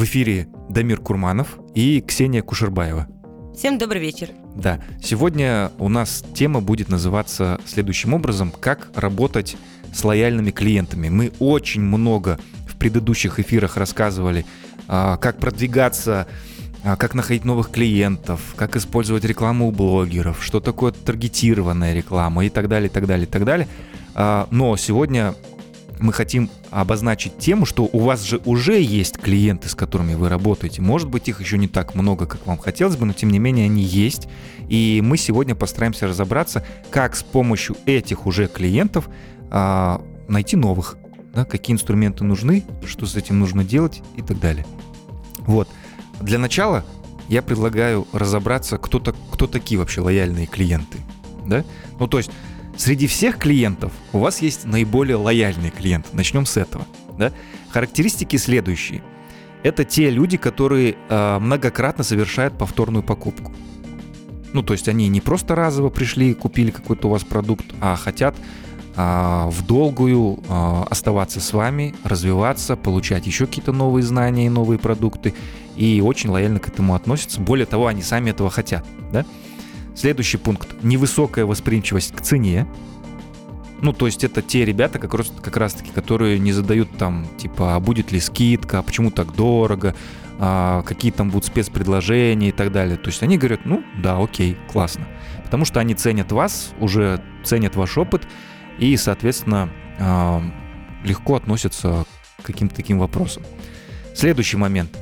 В эфире Дамир Курманов и Ксения Кушербаева. Всем добрый вечер. Да, сегодня у нас тема будет называться следующим образом «Как работать с лояльными клиентами». Мы очень много в предыдущих эфирах рассказывали, а, как продвигаться а, как находить новых клиентов, как использовать рекламу у блогеров, что такое таргетированная реклама и так далее, и так далее, и так далее. А, но сегодня мы хотим обозначить тему, что у вас же уже есть клиенты, с которыми вы работаете. Может быть, их еще не так много, как вам хотелось бы, но тем не менее они есть. И мы сегодня постараемся разобраться, как с помощью этих уже клиентов а, найти новых, да, какие инструменты нужны, что с этим нужно делать и так далее. Вот. Для начала я предлагаю разобраться, кто, то кто такие вообще лояльные клиенты. Да? Ну, то есть, среди всех клиентов у вас есть наиболее лояльные клиенты. Начнем с этого. Да? Характеристики следующие. Это те люди, которые э, многократно совершают повторную покупку. Ну, то есть они не просто разово пришли и купили какой-то у вас продукт, а хотят а, в долгую а, оставаться с вами, развиваться, получать еще какие-то новые знания и новые продукты, и очень лояльно к этому относятся. Более того, они сами этого хотят. Да? Следующий пункт – невысокая восприимчивость к цене. Ну, то есть это те ребята, как раз, как раз таки, которые не задают там, типа, а будет ли скидка, а почему так дорого, а, какие там будут спецпредложения и так далее. То есть они говорят, ну, да, окей, классно. Потому что они ценят вас, уже ценят ваш опыт, и, соответственно, а, легко относятся к каким-то таким вопросам. Следующий момент.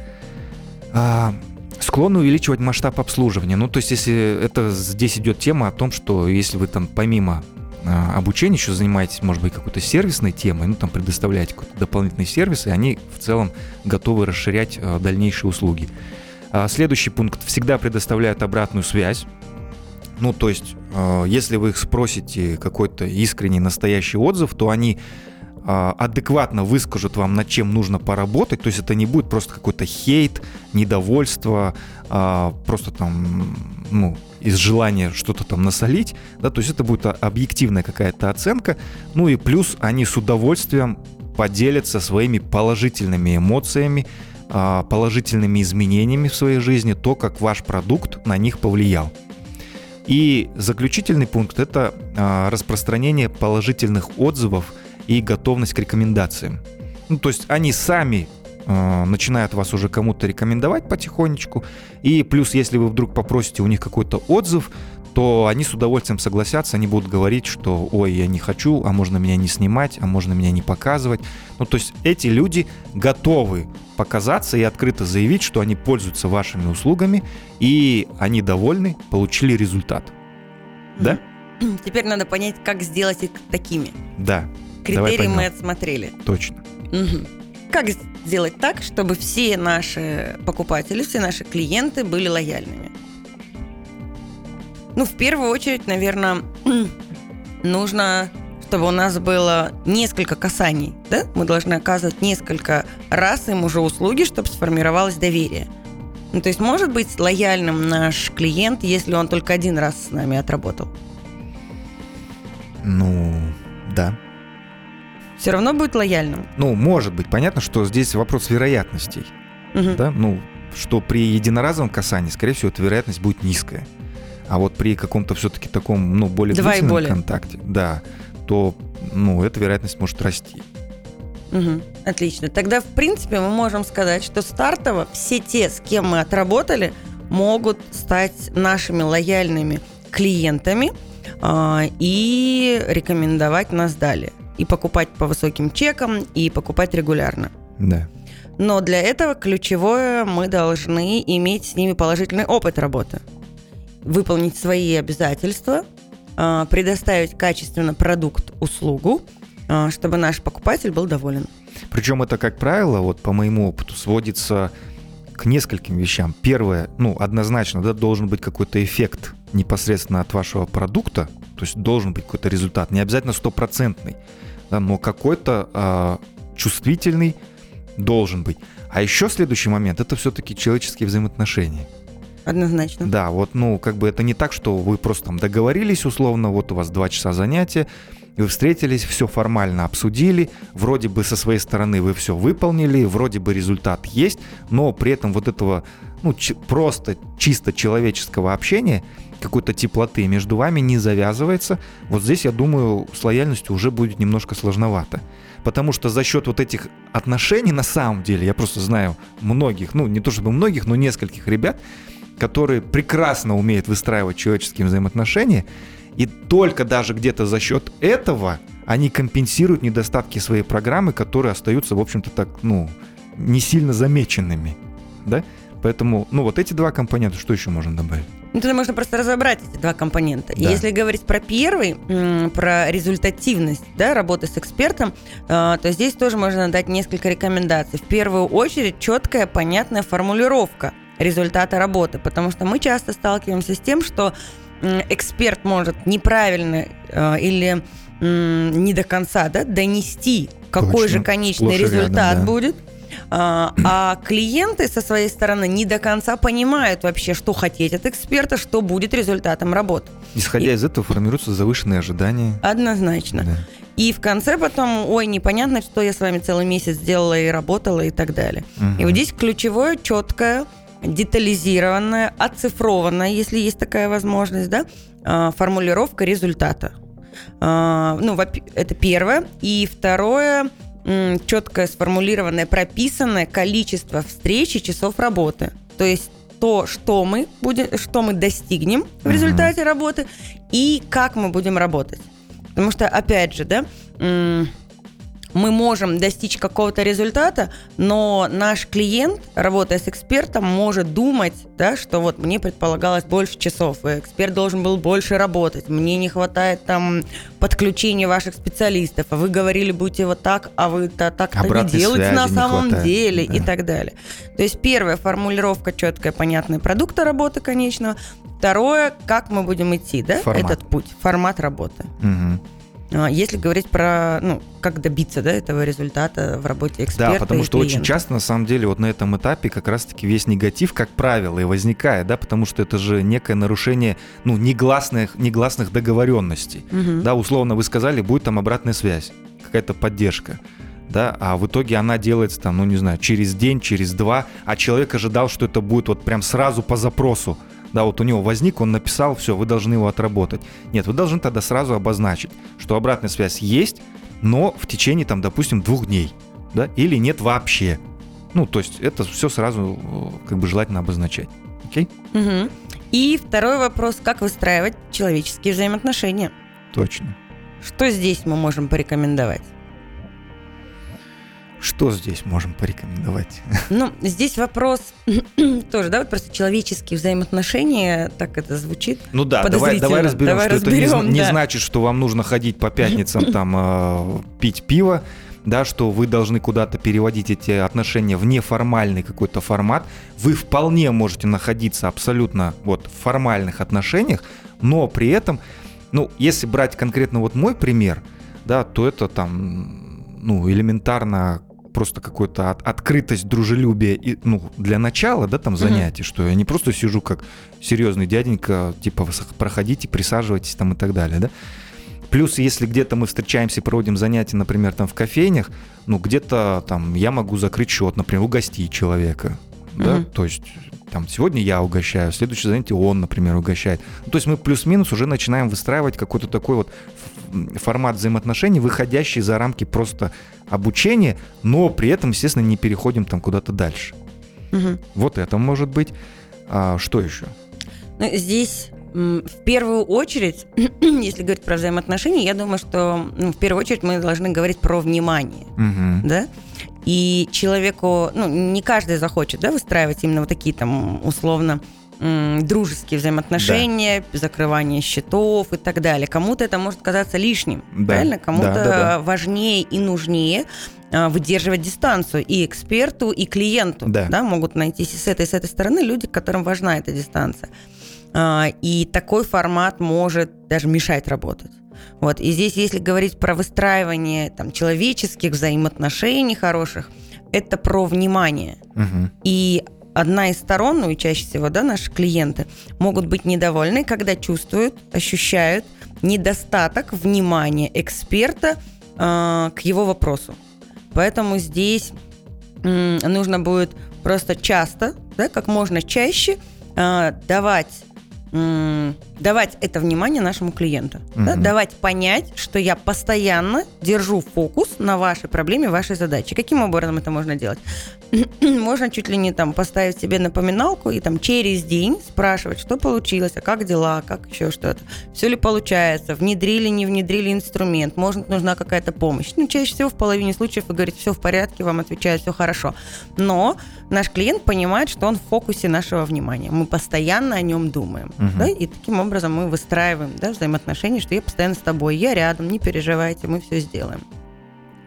А, склонны увеличивать масштаб обслуживания. Ну, то есть, если это здесь идет тема о том, что если вы там помимо а, обучения еще занимаетесь, может быть, какой-то сервисной темой, ну, там предоставляете какой-то дополнительный сервис, и они в целом готовы расширять дальнейшие услуги. Следующий пункт. Всегда предоставляют обратную связь. Ну, то есть, если вы их спросите какой-то искренний, настоящий отзыв, то они адекватно выскажут вам, над чем нужно поработать. То есть это не будет просто какой-то хейт, недовольство, э, просто там, ну, из желания что-то там насолить, да, то есть это будет объективная какая-то оценка. Ну и плюс они с удовольствием поделятся своими положительными эмоциями, положительными изменениями в своей жизни, то, как ваш продукт на них повлиял. И заключительный пункт – это а, распространение положительных отзывов и готовность к рекомендациям. Ну, то есть они сами э, начинают вас уже кому-то рекомендовать потихонечку. И плюс, если вы вдруг попросите у них какой-то отзыв, то они с удовольствием согласятся, они будут говорить, что ой, я не хочу, а можно меня не снимать, а можно меня не показывать. Ну, то есть эти люди готовы показаться и открыто заявить, что они пользуются вашими услугами, и они довольны, получили результат. Да? Теперь надо понять, как сделать их такими. Да. Критерии мы отсмотрели. Точно. Угу. Как сделать так, чтобы все наши покупатели, все наши клиенты были лояльными? Ну, в первую очередь, наверное, нужно, чтобы у нас было несколько касаний, да? Мы должны оказывать несколько раз им уже услуги, чтобы сформировалось доверие. Ну, то есть может быть лояльным наш клиент, если он только один раз с нами отработал? Ну, да. Все равно будет лояльным? Ну, может быть. Понятно, что здесь вопрос вероятностей. Угу. Да? Ну, что при единоразовом касании, скорее всего, эта вероятность будет низкая. А вот при каком-то все-таки таком, ну, более длительном более. контакте, да, то, ну, эта вероятность может расти. Угу, отлично. Тогда, в принципе, мы можем сказать, что стартово все те, с кем мы отработали, могут стать нашими лояльными клиентами э, и рекомендовать нас далее. И покупать по высоким чекам, и покупать регулярно. Да. Но для этого ключевое мы должны иметь с ними положительный опыт работы выполнить свои обязательства, а, предоставить качественно продукт, услугу, а, чтобы наш покупатель был доволен. Причем это, как правило, вот по моему опыту, сводится к нескольким вещам. Первое, ну, однозначно, да, должен быть какой-то эффект непосредственно от вашего продукта, то есть должен быть какой-то результат, не обязательно стопроцентный, да, но какой-то э, чувствительный должен быть. А еще следующий момент – это все-таки человеческие взаимоотношения. Однозначно. Да, вот, ну, как бы это не так, что вы просто там договорились условно, вот у вас два часа занятия, вы встретились, все формально обсудили, вроде бы со своей стороны вы все выполнили, вроде бы результат есть, но при этом вот этого ну, просто чисто человеческого общения, какой-то теплоты между вами не завязывается. Вот здесь, я думаю, с лояльностью уже будет немножко сложновато. Потому что за счет вот этих отношений, на самом деле, я просто знаю многих, ну не то чтобы многих, но нескольких ребят, которые прекрасно умеют выстраивать человеческие взаимоотношения, и только даже где-то за счет этого они компенсируют недостатки своей программы, которые остаются, в общем-то, так, ну, не сильно замеченными. Да? Поэтому, ну, вот эти два компонента, что еще можно добавить? Ну, тогда можно просто разобрать эти два компонента. Да. Если говорить про первый, про результативность да, работы с экспертом, э, то здесь тоже можно дать несколько рекомендаций. В первую очередь четкая, понятная формулировка результата работы, потому что мы часто сталкиваемся с тем, что эксперт может неправильно э, или не до конца да, донести, какой Точно. же конечный Сплошь результат рядом, да. будет. А, а клиенты со своей стороны не до конца понимают вообще, что хотеть от эксперта, что будет результатом работы. Исходя И... из этого формируются завышенные ожидания. Однозначно. Да. И в конце потом, ой, непонятно, что я с вами целый месяц делала и работала и так далее. Угу. И вот здесь ключевое, четкое детализированная, оцифрованная, если есть такая возможность, да, а, формулировка результата. А, ну, это первое. И второе, четкое сформулированное, прописанное количество встреч и часов работы. То есть то, что мы, будем, что мы достигнем в результате работы и как мы будем работать. Потому что, опять же, да, мы можем достичь какого-то результата, но наш клиент, работая с экспертом, может думать, да, что вот мне предполагалось больше часов, и эксперт должен был больше работать, мне не хватает там подключения ваших специалистов, а вы говорили, будете вот так, а вы -то так-то не делаете на самом хватает. деле да. и так далее. То есть первая формулировка четкая, понятная продукта работы конечного, второе, как мы будем идти, да, формат. этот путь, формат работы. Угу. А, если говорить про, ну, как добиться, да, этого результата в работе эксперта Да, потому что очень часто, на самом деле, вот на этом этапе как раз-таки весь негатив, как правило, и возникает, да, потому что это же некое нарушение, ну, негласных, негласных договоренностей. Угу. Да, условно вы сказали, будет там обратная связь, какая-то поддержка да, а в итоге она делается там, ну не знаю, через день, через два, а человек ожидал, что это будет вот прям сразу по запросу, да, вот у него возник, он написал, все, вы должны его отработать. Нет, вы должны тогда сразу обозначить, что обратная связь есть, но в течение, там, допустим, двух дней, да, или нет вообще. Ну, то есть это все сразу э, как бы желательно обозначать. Окей? Угу. И второй вопрос, как выстраивать человеческие взаимоотношения? Точно. Что здесь мы можем порекомендовать? Что здесь можем порекомендовать? Ну, здесь вопрос тоже, да, вот просто человеческие взаимоотношения, так это звучит. Ну да, давай, давай разберем, давай что разберем, это не, да. не значит, что вам нужно ходить по пятницам там э, пить пиво, да, что вы должны куда-то переводить эти отношения в неформальный какой-то формат. Вы вполне можете находиться абсолютно вот в формальных отношениях, но при этом, ну, если брать конкретно вот мой пример, да, то это там, ну, элементарно просто какую-то от, открытость, дружелюбие и, ну, для начала, да, там занятий, mm-hmm. что я не просто сижу как серьезный дяденька, типа, проходите, присаживайтесь там и так далее, да. Плюс, если где-то мы встречаемся и проводим занятия, например, там в кофейнях, ну, где-то там я могу закрыть счет, например, угостить человека. Да, то есть там сегодня я угощаю, следующее занятие он, например, угощает. Ну, то есть мы плюс-минус уже начинаем выстраивать какой-то такой вот формат взаимоотношений, выходящий за рамки просто обучения, но при этом, естественно, не переходим там куда-то дальше. Угу. Вот это может быть. А, что еще? Ну, здесь в первую очередь, если говорить про взаимоотношения, я думаю, что ну, в первую очередь мы должны говорить про внимание, угу. да? И человеку, ну, не каждый захочет, да, выстраивать именно вот такие там условно дружеские взаимоотношения, да. закрывание счетов и так далее. Кому-то это может казаться лишним, да. правильно? Кому-то да, да, да. важнее и нужнее а, выдерживать дистанцию и эксперту, и клиенту. Да. Да, могут найтись и с этой, и с этой стороны люди, которым важна эта дистанция. А, и такой формат может даже мешать работать. Вот. И здесь, если говорить про выстраивание там, человеческих взаимоотношений хороших, это про внимание. Угу. И одна из сторон, ну и чаще всего, да, наши клиенты, могут быть недовольны, когда чувствуют, ощущают недостаток внимания эксперта э, к его вопросу. Поэтому здесь э, нужно будет просто часто, да, как можно чаще э, давать давать это внимание нашему клиенту, угу. да, давать понять, что я постоянно держу фокус на вашей проблеме, вашей задаче. Каким образом это можно делать? можно чуть ли не там поставить себе напоминалку и там через день спрашивать, что получилось, а как дела, как еще что-то. Все ли получается, внедрили, не внедрили инструмент, может, нужна какая-то помощь. Ну, чаще всего в половине случаев вы говорите, все в порядке, вам отвечают, все хорошо. Но наш клиент понимает, что он в фокусе нашего внимания. Мы постоянно о нем думаем. Угу. Да? И таким образом мы выстраиваем да, взаимоотношения, что я постоянно с тобой, я рядом, не переживайте, мы все сделаем.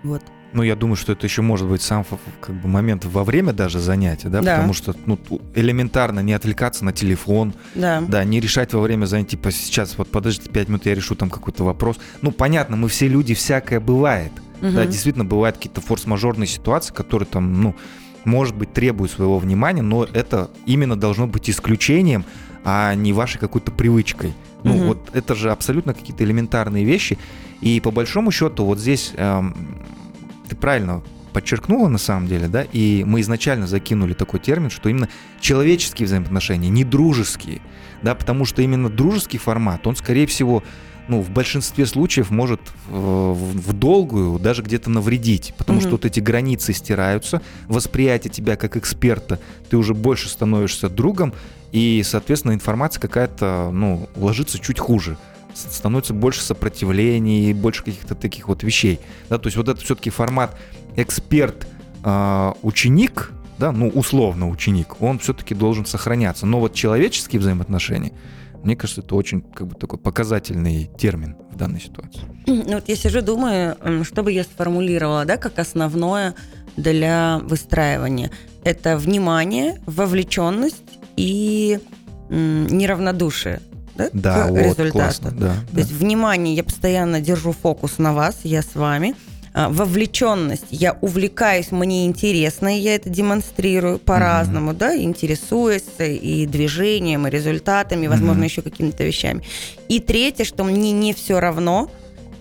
Вот. Ну, я думаю, что это еще может быть сам как бы, момент во время даже занятия, да, да. потому что ну, элементарно не отвлекаться на телефон, да. да, не решать во время занятия, типа сейчас вот подождите 5 минут, я решу там какой-то вопрос. Ну, понятно, мы все люди, всякое бывает. Угу. Да, действительно, бывают какие-то форс-мажорные ситуации, которые там, ну, может быть, требуют своего внимания, но это именно должно быть исключением, а не вашей какой-то привычкой. Ну, угу. вот это же абсолютно какие-то элементарные вещи. И по большому счету, вот здесь эм, ты правильно подчеркнула на самом деле, да, и мы изначально закинули такой термин, что именно человеческие взаимоотношения, не дружеские, да, потому что именно дружеский формат, он, скорее всего, ну, в большинстве случаев может э, в, в долгую даже где-то навредить, потому mm-hmm. что вот эти границы стираются, восприятие тебя как эксперта, ты уже больше становишься другом, и, соответственно, информация какая-то, ну, ложится чуть хуже становится больше сопротивлений, больше каких-то таких вот вещей. Да, то есть вот это все-таки формат эксперт-ученик, а, да, ну, условно ученик, он все-таки должен сохраняться. Но вот человеческие взаимоотношения, мне кажется, это очень как бы такой показательный термин в данной ситуации. Ну вот я сижу, думаю, что бы я сформулировала, да, как основное для выстраивания. Это внимание, вовлеченность и неравнодушие да, да к вот, результату. Классно, да, То да. есть внимание, я постоянно держу фокус на вас, я с вами. А, вовлеченность, я увлекаюсь, мне интересно, и я это демонстрирую по-разному, mm-hmm. да, интересуясь и движением, и результатами, возможно, mm-hmm. еще какими-то вещами. И третье, что мне не все равно,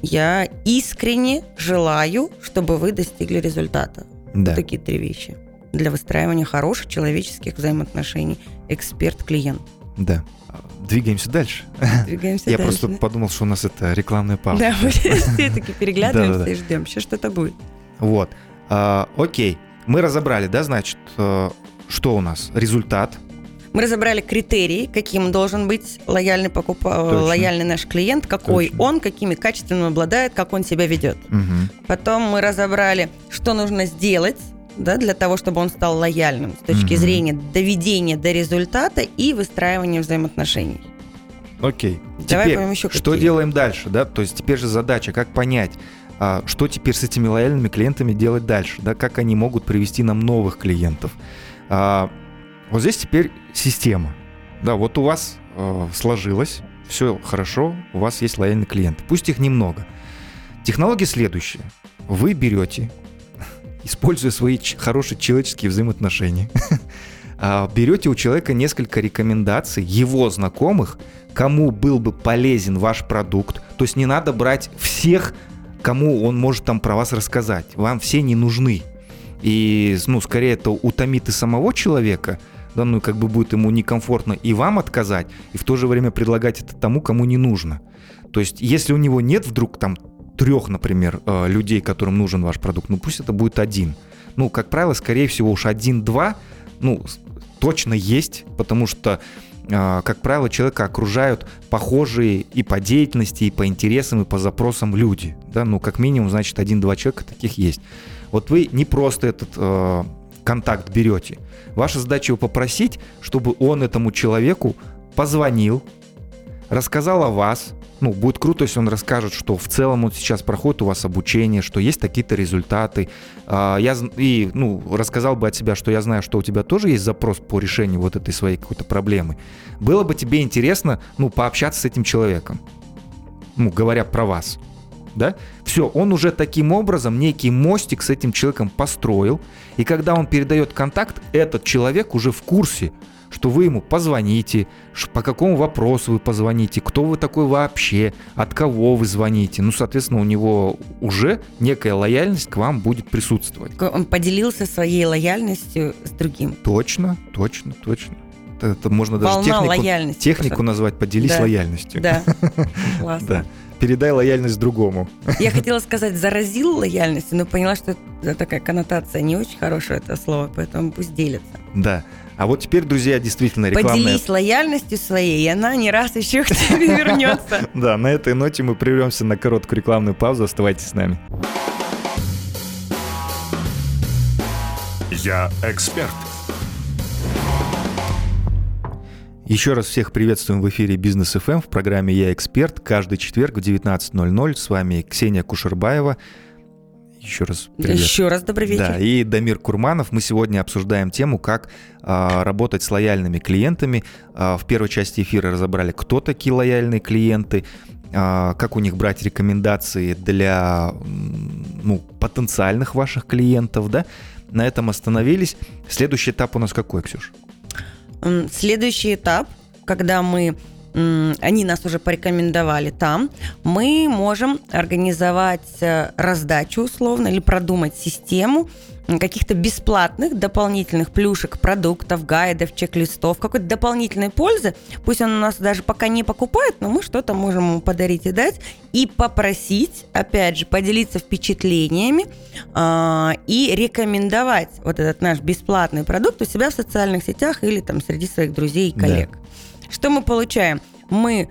я искренне желаю, чтобы вы достигли результата. Да. Вот такие три вещи для выстраивания хороших человеческих взаимоотношений эксперт-клиент. Да. Двигаемся дальше. Двигаемся Я дальше. просто подумал, что у нас это рекламная пауза. Да, мы все-таки переглядываемся и ждем. Сейчас что-то будет. Вот. А, окей. Мы разобрали, да, значит, э, что у нас? Результат. Мы разобрали критерии, каким должен быть лояльный покуп... лояльный наш клиент, какой Точно. он, какими качествами обладает, как он себя ведет. Угу. Потом мы разобрали, что нужно сделать да, для того, чтобы он стал лояльным с точки mm-hmm. зрения доведения до результата и выстраивания взаимоотношений. Окей. Давай теперь, еще какие. что делаем дальше, да? То есть теперь же задача, как понять, а, что теперь с этими лояльными клиентами делать дальше, да? Как они могут привести нам новых клиентов? А, вот здесь теперь система. Да, вот у вас э, сложилось, все хорошо, у вас есть лояльные клиенты. Пусть их немного. Технология следующая. Вы берете используя свои хорошие человеческие взаимоотношения, а, берете у человека несколько рекомендаций его знакомых, кому был бы полезен ваш продукт. То есть не надо брать всех, кому он может там про вас рассказать. Вам все не нужны. И, ну, скорее это утомит и самого человека, да, ну, как бы будет ему некомфортно и вам отказать, и в то же время предлагать это тому, кому не нужно. То есть, если у него нет вдруг там трех, например, э, людей, которым нужен ваш продукт, ну пусть это будет один. Ну, как правило, скорее всего уж один-два, ну, точно есть, потому что э, как правило, человека окружают похожие и по деятельности, и по интересам, и по запросам люди. Да? Ну, как минимум, значит, один-два человека таких есть. Вот вы не просто этот э, контакт берете. Ваша задача его попросить, чтобы он этому человеку позвонил, рассказал о вас, ну, будет круто, если он расскажет, что в целом он сейчас проходит у вас обучение, что есть такие-то результаты. А, я, и, ну, рассказал бы от себя, что я знаю, что у тебя тоже есть запрос по решению вот этой своей какой-то проблемы. Было бы тебе интересно, ну, пообщаться с этим человеком, ну, говоря про вас. Да? Все, он уже таким образом некий мостик с этим человеком построил, и когда он передает контакт, этот человек уже в курсе, что вы ему позвоните, по какому вопросу вы позвоните, кто вы такой вообще, от кого вы звоните. Ну, соответственно, у него уже некая лояльность к вам будет присутствовать. Он поделился своей лояльностью с другим. Точно, точно, точно. Это, можно Волна даже технику, лояльности. технику назвать «поделись Да. лояльностью». Да, классно. Да. Передай лояльность другому. Я хотела сказать «заразил лояльностью», но поняла, что это такая коннотация не очень хорошая, это слово, поэтому пусть делятся. Да. А вот теперь, друзья, действительно рекламная... Поделись лояльностью своей, и она не раз еще к тебе вернется. Да, на этой ноте мы прервемся на короткую рекламную паузу. Оставайтесь с нами. Я эксперт. Еще раз всех приветствуем в эфире Бизнес ФМ в программе «Я эксперт». Каждый четверг в 19.00 с вами Ксения Кушербаева. Еще раз привет. Еще раз добрый вечер. Да, и Дамир Курманов. Мы сегодня обсуждаем тему, как а, работать с лояльными клиентами. А, в первой части эфира разобрали, кто такие лояльные клиенты, а, как у них брать рекомендации для ну, потенциальных ваших клиентов, да. На этом остановились. Следующий этап у нас какой, Ксюш? Следующий этап, когда мы они нас уже порекомендовали там, мы можем организовать э, раздачу условно или продумать систему каких-то бесплатных дополнительных плюшек, продуктов, гайдов, чек-листов, какой-то дополнительной пользы. Пусть он у нас даже пока не покупает, но мы что-то можем ему подарить и дать. И попросить, опять же, поделиться впечатлениями а, и рекомендовать вот этот наш бесплатный продукт у себя в социальных сетях или там среди своих друзей и Да. Что мы получаем? Мы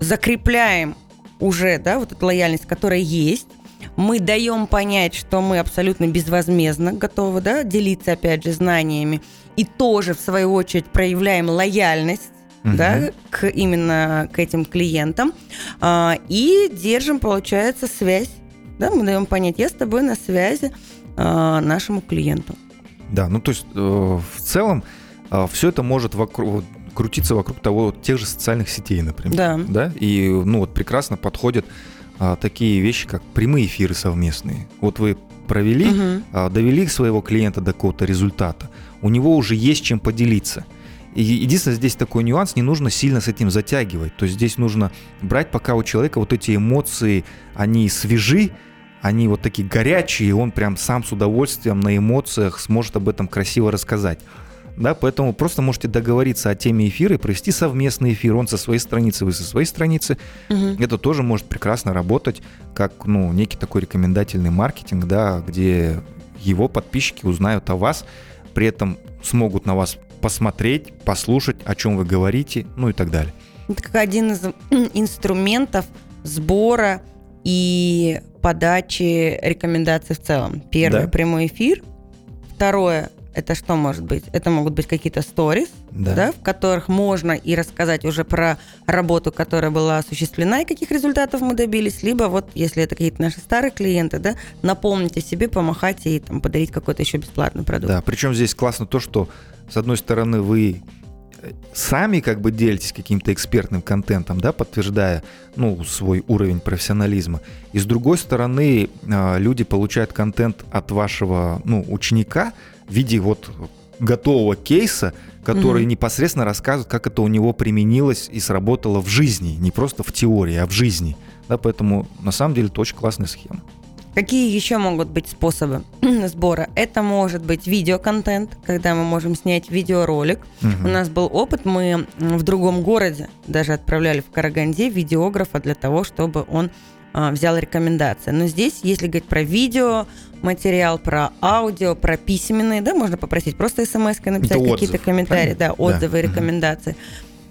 закрепляем уже, да, вот эту лояльность, которая есть. Мы даем понять, что мы абсолютно безвозмездно готовы, да, делиться, опять же, знаниями. И тоже, в свою очередь, проявляем лояльность Мгм. да, к именно к этим клиентам. А, и держим, получается, связь. Да, мы даем понять, я с тобой на связи а, нашему клиенту. Да, ну то есть э, в целом все это может вокруг, крутиться вокруг того тех же социальных сетей, например. Да. Да, и ну вот прекрасно подходят а, такие вещи, как прямые эфиры совместные. Вот вы провели, Мгм. а, довели своего клиента до какого-то результата, у него уже есть чем поделиться. И единственное, здесь такой нюанс, не нужно сильно с этим затягивать. То есть здесь нужно брать, пока у человека вот эти эмоции, они свежи, они вот такие горячие, и он прям сам с удовольствием на эмоциях сможет об этом красиво рассказать. Да, поэтому просто можете договориться о теме эфира и провести совместный эфир. Он со своей страницы, вы со своей страницы. Мгм. Это тоже может прекрасно работать как ну, некий такой рекомендательный маркетинг, да, где его подписчики узнают о вас, при этом смогут на вас посмотреть, послушать, о чем вы говорите, ну и так далее. Это как один из инструментов сбора и подачи рекомендаций в целом. Первое Да. прямой эфир. Второе это что может быть? Это могут быть какие-то сторис, Да. да. в которых можно и рассказать уже про работу, которая была осуществлена, и каких результатов мы добились, либо вот, если это какие-то наши старые клиенты, да, напомнить о себе, помахать и там, подарить какой-то еще бесплатный продукт. Да, причем здесь классно то, что с одной стороны вы э, сами как бы делитесь каким-то экспертным контентом, да, подтверждая, ну, свой уровень профессионализма. И с другой стороны, а, люди получают контент от вашего, ну, ученика в виде вот готового кейса, который Мгм. непосредственно рассказывает, как это у него применилось и сработало в жизни, не просто в теории, а в жизни. Да, поэтому на самом деле это очень классная схема. Какие еще могут быть способы сбора? Это может быть видеоконтент, когда мы можем снять видеоролик. Мгм. У нас был опыт, мы в другом городе даже отправляли в Караганде видеографа для того, чтобы он взял рекомендации. Но здесь, если говорить про видео, материал, про аудио, про письменные, да, можно попросить просто смс-кой написать Это какие-то комментарии, правильно? да, отзывы, Да. Рекомендации.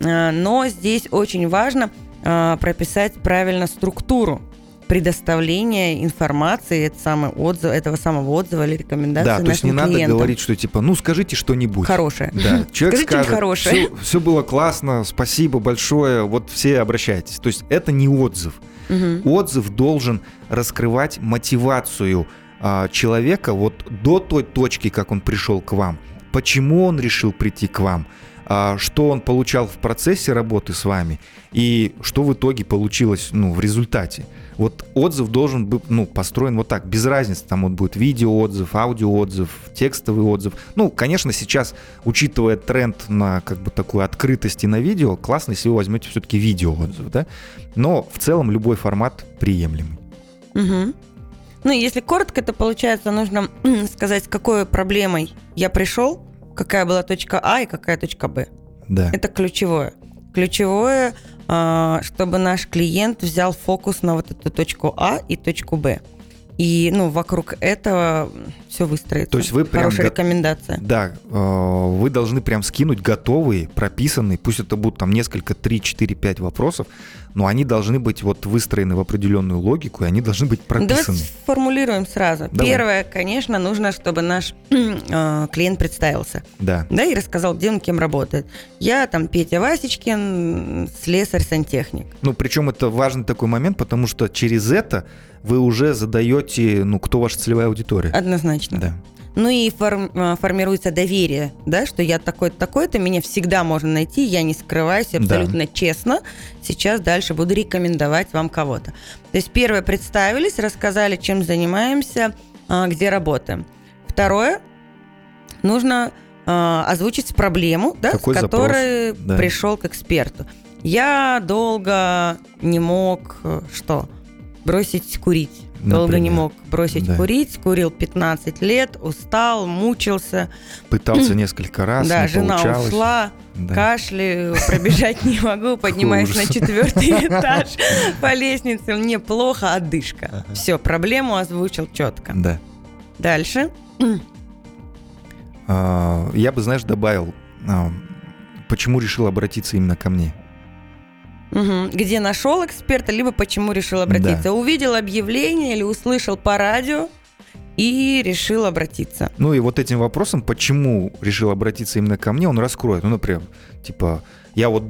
А, Но здесь очень важно а, прописать правильно структуру предоставления информации это самый отзыв, этого самого отзыва или рекомендации Да, то есть не нашим надо клиентам. говорить, что типа, ну скажите что-нибудь. Хорошее. Да, человек Скажите скажет, хорошее. Все, было классно, спасибо большое, вот все обращайтесь. То есть это не отзыв. Мгм. Отзыв должен раскрывать мотивацию а, человека вот до той точки, как он пришел к вам. Почему он решил прийти к вам? а, что он получал в процессе работы с вами и что в итоге получилось ну, в результате. Вот отзыв должен быть ну, построен вот так, без разницы, там вот будет видеоотзыв, аудиоотзыв, текстовый отзыв. Ну, конечно, сейчас, учитывая тренд на как бы такую открытость и на видео, классно, если вы возьмете все-таки видеоотзыв, да? Но в целом любой формат приемлемый. Угу. Ну, если коротко, то получается, нужно сказать, с какой проблемой я пришел, какая была точка А и какая точка Б. Да. Это ключевое. Ключевое, чтобы наш клиент взял фокус на вот эту точку А и точку Б. И ну, вокруг этого все выстроится. То есть вы прям... Хорошая рекомендация. Да, э, вы должны прям скинуть готовые, прописанные, пусть это будут там несколько, 3, 4, 5 вопросов, но они должны быть вот выстроены в определенную логику, и они должны быть прописаны. Давайте сформулируем сразу. Давай. Первое, конечно, нужно, чтобы наш э, клиент представился. Да. Да, и рассказал, где он, кем работает. Я там Петя Васечкин, слесарь-сантехник. Ну, причем это важный такой момент, потому что через это вы уже задаете, ну, кто ваша целевая аудитория. Однозначно. Да. Ну и форм, э, формируется доверие, да, что я такой-то, такой-то, меня всегда можно найти, я не скрываюсь, абсолютно да. честно. Сейчас дальше буду рекомендовать вам кого-то. То есть первое, представились, рассказали, чем занимаемся, а, где работаем. Второе, нужно а, озвучить проблему, да, Какой с которой да. пришел к эксперту. Я долго не мог э, что? Бросить курить Долго не мог бросить да. курить, курил 15 лет, устал, мучился. Пытался несколько раз, Да, не жена получалось. ушла, да. кашляю, пробежать не могу, поднимаюсь на четвертый этаж по лестнице, мне плохо, отдышка. Все, проблему озвучил четко. Да. Дальше. А, я бы, знаешь, добавил, а, почему решил обратиться именно ко мне. Угу. Где нашел эксперта, либо почему решил обратиться. Да. Увидел объявление или услышал по радио и решил обратиться. Ну и вот этим вопросом, почему решил обратиться именно ко мне, он раскроет. Ну, например, типа, я вот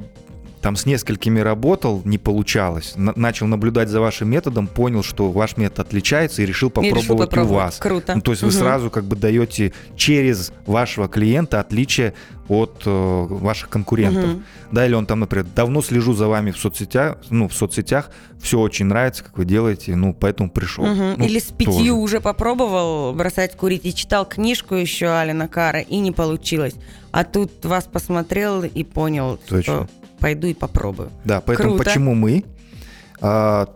там с несколькими работал, не получалось. На- начал наблюдать за вашим методом, понял, что ваш метод отличается и решил попробовать, и решил попробовать. у вас. Круто. Ну, то есть угу. вы сразу как бы даете через вашего клиента отличие от э, ваших конкурентов. Угу. Да, или он там, например, давно слежу за вами в соцсетях, ну, в соцсетях, все очень нравится, как вы делаете, ну, поэтому пришел. Угу. Ну, или с пятью тоже. уже попробовал бросать курить и читал книжку еще Алина Кара, и не получилось. А тут вас посмотрел и понял, Точно. что пойду и попробую. Да, поэтому Круто. почему мы? А,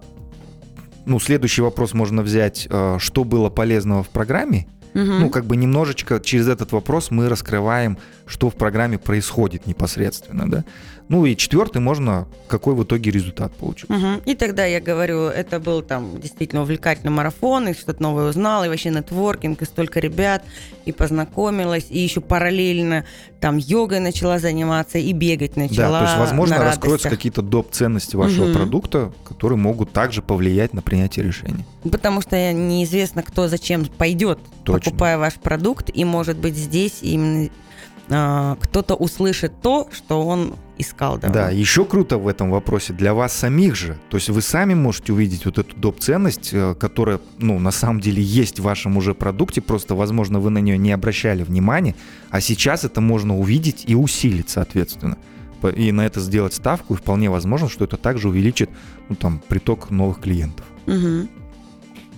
ну, следующий вопрос можно взять, а, что было полезного в программе. Угу. Ну, как бы немножечко через этот вопрос мы раскрываем, что в программе происходит непосредственно, да. Ну и четвертый можно, какой в итоге результат получился. Угу. И тогда я говорю, это был там действительно увлекательный марафон, и что-то новое узнал, и вообще нетворкинг, и столько ребят, и познакомилась, и еще параллельно там йогой начала заниматься, и бегать начала. Да, то есть, возможно, раскроются какие-то доп. ценности вашего угу. продукта, которые могут также повлиять на принятие решений. Потому что неизвестно, кто зачем пойдет, Точно. покупая ваш продукт, и может быть здесь именно а, кто-то услышит то, что он искал. Да, да, еще круто в этом вопросе для вас самих же. То есть вы сами можете увидеть вот эту доп. ценность, э, которая, ну, на самом деле есть в вашем уже продукте, просто, возможно, вы на нее не обращали внимания, а сейчас это можно увидеть и усилить, соответственно. И на это сделать ставку, и вполне возможно, что это также увеличит, ну, там, приток новых клиентов. Угу.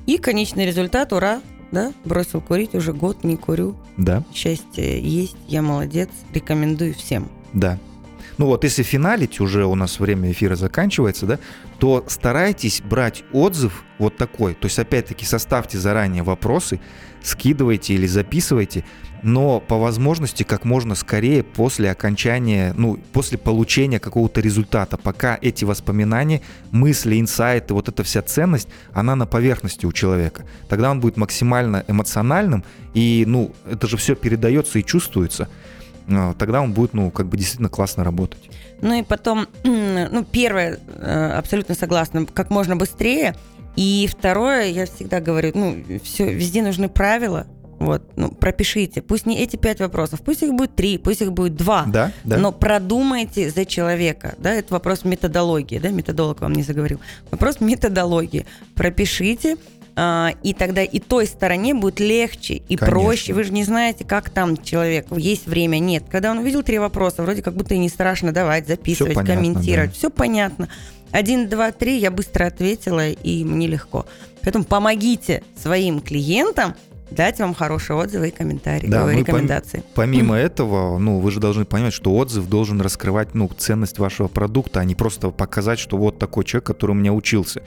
И конечный результат, ура, да, бросил курить, уже год не курю. Да. Счастье есть, я молодец, рекомендую всем. Да. Ну вот, если финалить, уже у нас время эфира заканчивается, да, то старайтесь брать отзыв вот такой. То есть, опять-таки, составьте заранее вопросы, скидывайте или записывайте, но по возможности как можно скорее после окончания, ну, после получения какого-то результата, пока эти воспоминания, мысли, инсайты, вот эта вся ценность, она на поверхности у человека. Тогда он будет максимально эмоциональным, и, ну, это же все передается и чувствуется. А, тогда он будет, ну, как бы действительно классно работать. Ну и потом, ну, первое, э, абсолютно согласна, как можно быстрее. И второе, я всегда говорю, ну, все, везде нужны правила, вот, ну, пропишите. Пусть не эти пять вопросов, пусть их будет три, пусть их будет два. Да, да. Но продумайте за человека. Да, это вопрос методологии, да, методолог вам не заговорил. Вопрос методологии. Пропишите, и тогда и той стороне будет легче и Конечно. проще. Вы же не знаете, как там человек, есть время, нет. Когда он увидел три вопроса, вроде как будто и не страшно давать, записывать, понятно, комментировать. да. Все понятно. Один, два, три, я быстро ответила, и мне легко. Поэтому помогите своим клиентам дать вам хорошие отзывы и комментарии, Да, э, мы пом- рекомендации. Помимо этого, ну, вы же должны понимать, что отзыв должен раскрывать, ну, ценность вашего продукта, а не просто показать, что вот такой человек, который у меня учился.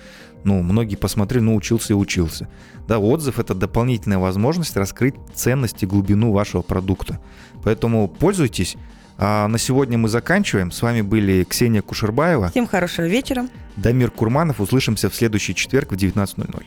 Ну, многие посмотрели, ну, учился и учился. Да, отзыв — это дополнительная возможность раскрыть ценность и глубину вашего продукта. Поэтому пользуйтесь. А на сегодня мы заканчиваем. С вами были Ксения Кушербаева, Всем хорошего вечера. Дамир Курманов. Услышимся в следующий четверг в 19.00.